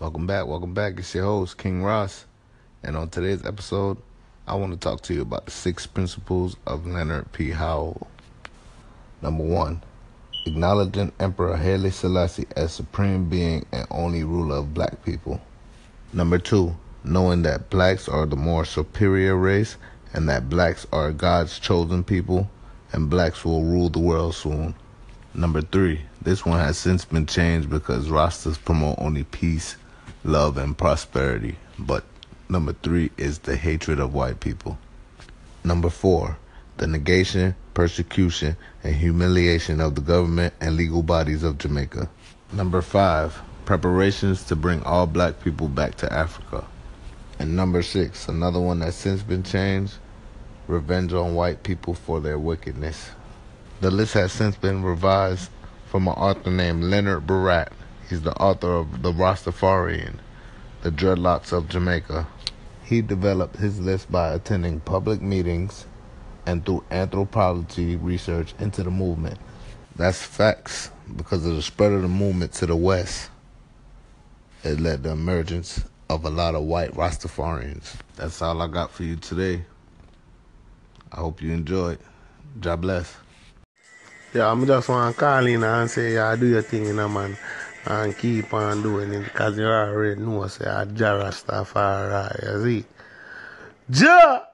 Welcome back, welcome back. It's your host, King Ross. And on today's episode, I want to talk to you about the six principles of Leonard P. Howell. Number one, acknowledging Emperor Haile Selassie as supreme being and only ruler of black people. Number two, knowing that blacks are the more superior race and that blacks are God's chosen people and blacks will rule the world soon. Number three, this one has since been changed because Rastas promote only peace, love, and prosperity. But number three is the hatred of white people. Number four, the negation, persecution, and humiliation of the government and legal bodies of Jamaica. Number five, preparations to bring all black people back to Africa. And number six, another one that's since been changed, revenge on white people for their wickedness. The list has since been revised from an author named Leonard Barrett. He's the author of The Rastafarian, The Dreadlocks of Jamaica. He developed his list by attending public meetings and through anthropology research into the movement. That's facts because of the spread of the movement to the west. It led to the emergence of a lot of white Rastafarians. That's all I got for you today. I hope you enjoyed. God bless. Yeah, I'm just want to call in and say, yeah, do your thing, you know, man. And keep on doing it because you already know, say, I Rastafari, you see. Jah!